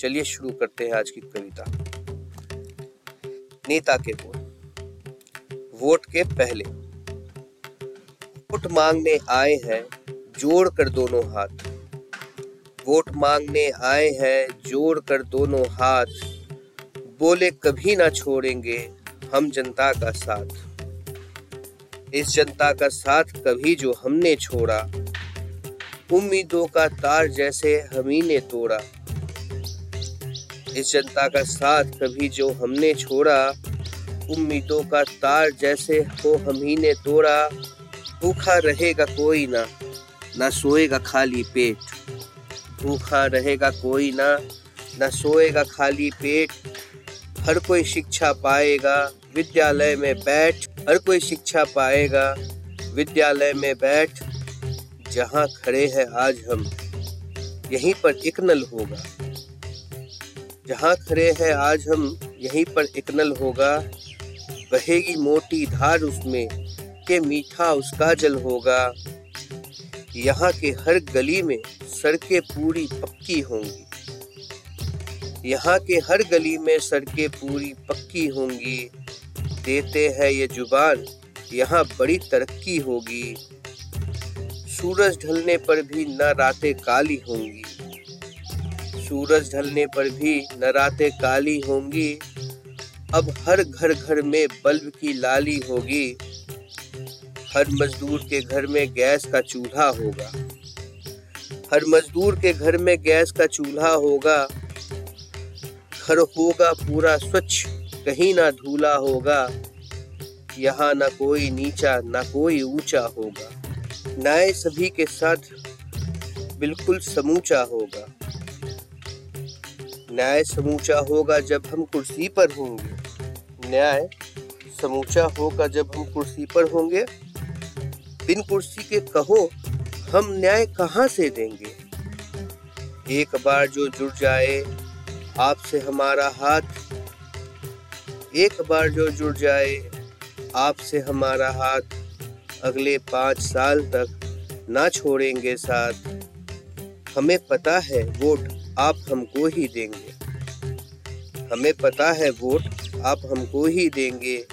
चलिए शुरू करते हैं आज की कविता। नेता के बोल वोट के पहले। वोट मांगने आए हैं जोड़ कर दोनों हाथ। वोट मांगने आए हैं जोड़ कर दोनों हाथ। बोले कभी ना छोड़ेंगे हम जनता का साथ। इस जनता का साथ कभी जो हमने छोड़ा। उम्मीदों का तार जैसे हम ने तोड़ा। इस जनता का साथ कभी जो हमने छोड़ा, उम्मीदों का तार जैसे हो हम ही ने तोड़ा। भूखा रहेगा कोई ना ना सोएगा खाली पेट। भूखा रहेगा कोई ना ना सोएगा खाली पेट। हर कोई शिक्षा पाएगा, विद्यालय में बैठ, हर कोई शिक्षा पाएगा, विद्यालय में बैठ। जहाँ खड़े हैं आज हम, यहीं पर इकनल होगा। जहाँ खड़े हैं, आज हम यहीं पर एक नल होगा। बहेगी मोटी धार उसमें, के मीठा उसका जल होगा। यहाँ के हर गली में सड़कें पूरी पक्की होंगी। यहाँ के हर गली में सड़कें पूरी पक्की होंगी। देते हैं ये ज़ुबान, यहाँ बड़ी तरक्की होगी। सूरज ढलने पर भी न रातें काली होंगी। सूरज ढलने पर भी न रातें काली होंगी। अब हर घर घर में बल्ब की लाली होगी। हर मजदूर के घर में गैस का चूल्हा होगा। हर मजदूर के घर में गैस का चूल्हा होगा। घर होगा पूरा स्वच्छ, कहीं ना धूला होगा। यहाँ ना कोई नीचा, ना कोई ऊँचा होगा। न्याय सभी के साथ बिल्कुल समूचा होगा। न्याय समूचा होगा जब हम कुर्सी पर होंगे। न्याय समूचा होगा जब हम कुर्सी पर होंगे। बिन कुर्सी के कहो, हम न्याय कहाँ से देंगे? एक बार जो जुड़ जाए, आपसे हमारा हाथ। एक बार जो जुड़ जाए, आपसे हमारा हाथ। अगले पाँच साल तक ना छोड़ेंगे साथ। हमें पता है, वोट आप हमको ही देंगे। हमें पता है वोट आप हमको ही देंगे।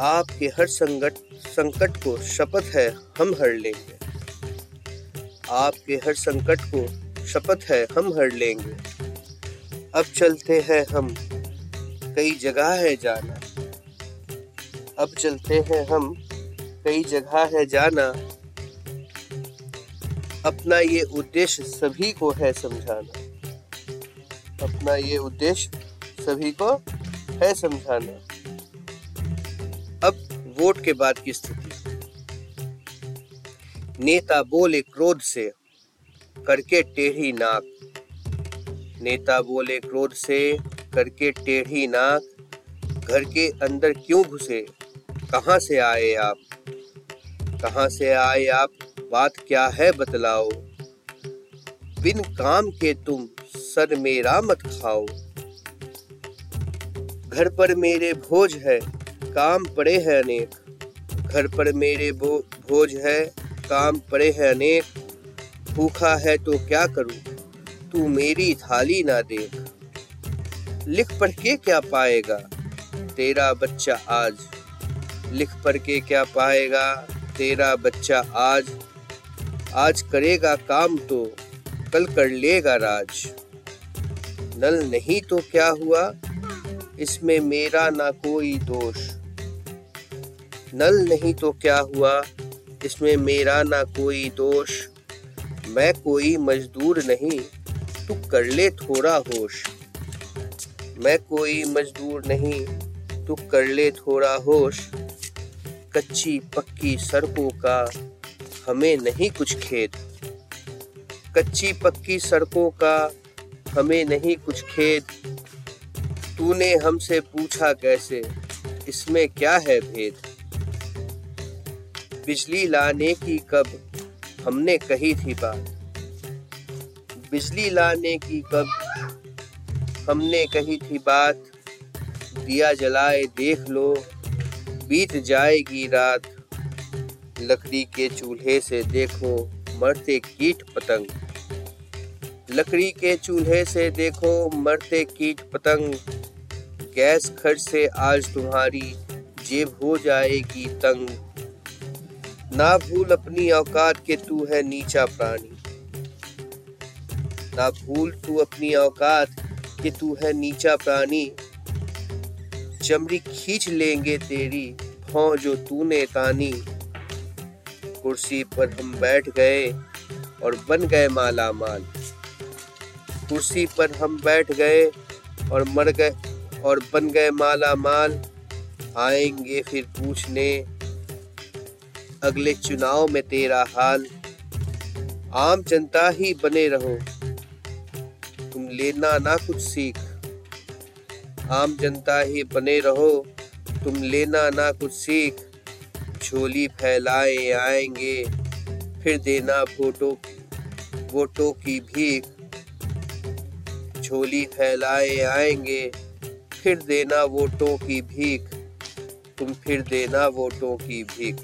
आपके हर संकट संकट को शपथ है, हम हर लेंगे। आपके हर संकट को शपथ है, हम हर लेंगे। अब चलते हैं हम, कई जगह है जाना। अब चलते हैं हम, कई जगह है जाना। अपना ये उद्देश्य सभी को है समझाना। अपना ये उद्देश्य सभी को है समझाना। अब वोट के बाद की स्थिति। नेता बोले क्रोध से, करके टेढ़ी नाक। नेता बोले क्रोध से, करके टेढ़ी नाक। घर के अंदर क्यों घुसे? कहाँ से आए आप? कहाँ से आए आप? बात क्या है बतलाओ। बिन काम के तुम सर मेरा मत खाओ। घर पर मेरे भोज है, काम पड़े हैं अनेक। घर पर मेरे भोज है, काम पड़े हैं अनेक। भूखा है तो क्या करूँ? तू मेरी थाली ना देख। लिख पढ़ के क्या पाएगा तेरा बच्चा आज? लिख पढ़ के क्या पाएगा तेरा बच्चा आज? आज करेगा काम तो कल कर लेगा राज। नल नहीं तो क्या हुआ? इसमें मेरा ना कोई दोष। नल नहीं तो क्या हुआ? इसमें मेरा ना कोई दोष। मैं कोई मजदूर नहीं, तू कर ले थोड़ा होश। मैं कोई मजदूर नहीं, तू कर ले थोड़ा होश। कच्ची पक्की सड़कों का हमें नहीं कुछ खेत कच्ची पक्की सड़कों का हमें नहीं कुछ खेत तूने हमसे पूछा कैसे? इसमें क्या है भेद? बिजली लाने की कब हमने कही थी बात? बिजली लाने की कब हमने कही थी बात? दिया जलाए देख लो, बीत जाएगी रात। लकड़ी के चूल्हे से देखो, मरते कीट पतंग। लकड़ी के चूल्हे से देखो मरते कीट पतंग। गैस खर्च से आज तुम्हारी जेब हो जाएगी तंग। ना भूल अपनी औकात के तू है नीचा प्राणी। ना भूल तू अपनी औकात कि तू है नीचा प्राणी। चमड़ी खींच लेंगे तेरी भौ जो तूने तानी। कुर्सी पर हम बैठ गए और बन गए माला माल। कुर्सी पर हम बैठ गए और मर गए और बन गए माला माल आएँगे फिर पूछने, अगले चुनाव में तेरा हाल। आम जनता ही बने रहो। तुम लेना ना कुछ सीख। आम जनता ही बने रहो। तुम लेना ना कुछ सीख। झोली फैलाए आएँगे, फिर देना वोटों वोटों की भीख। झोली फैलाए आएँगे फिर देना वोटों की भीख। तुम फिर देना वोटों की भीख।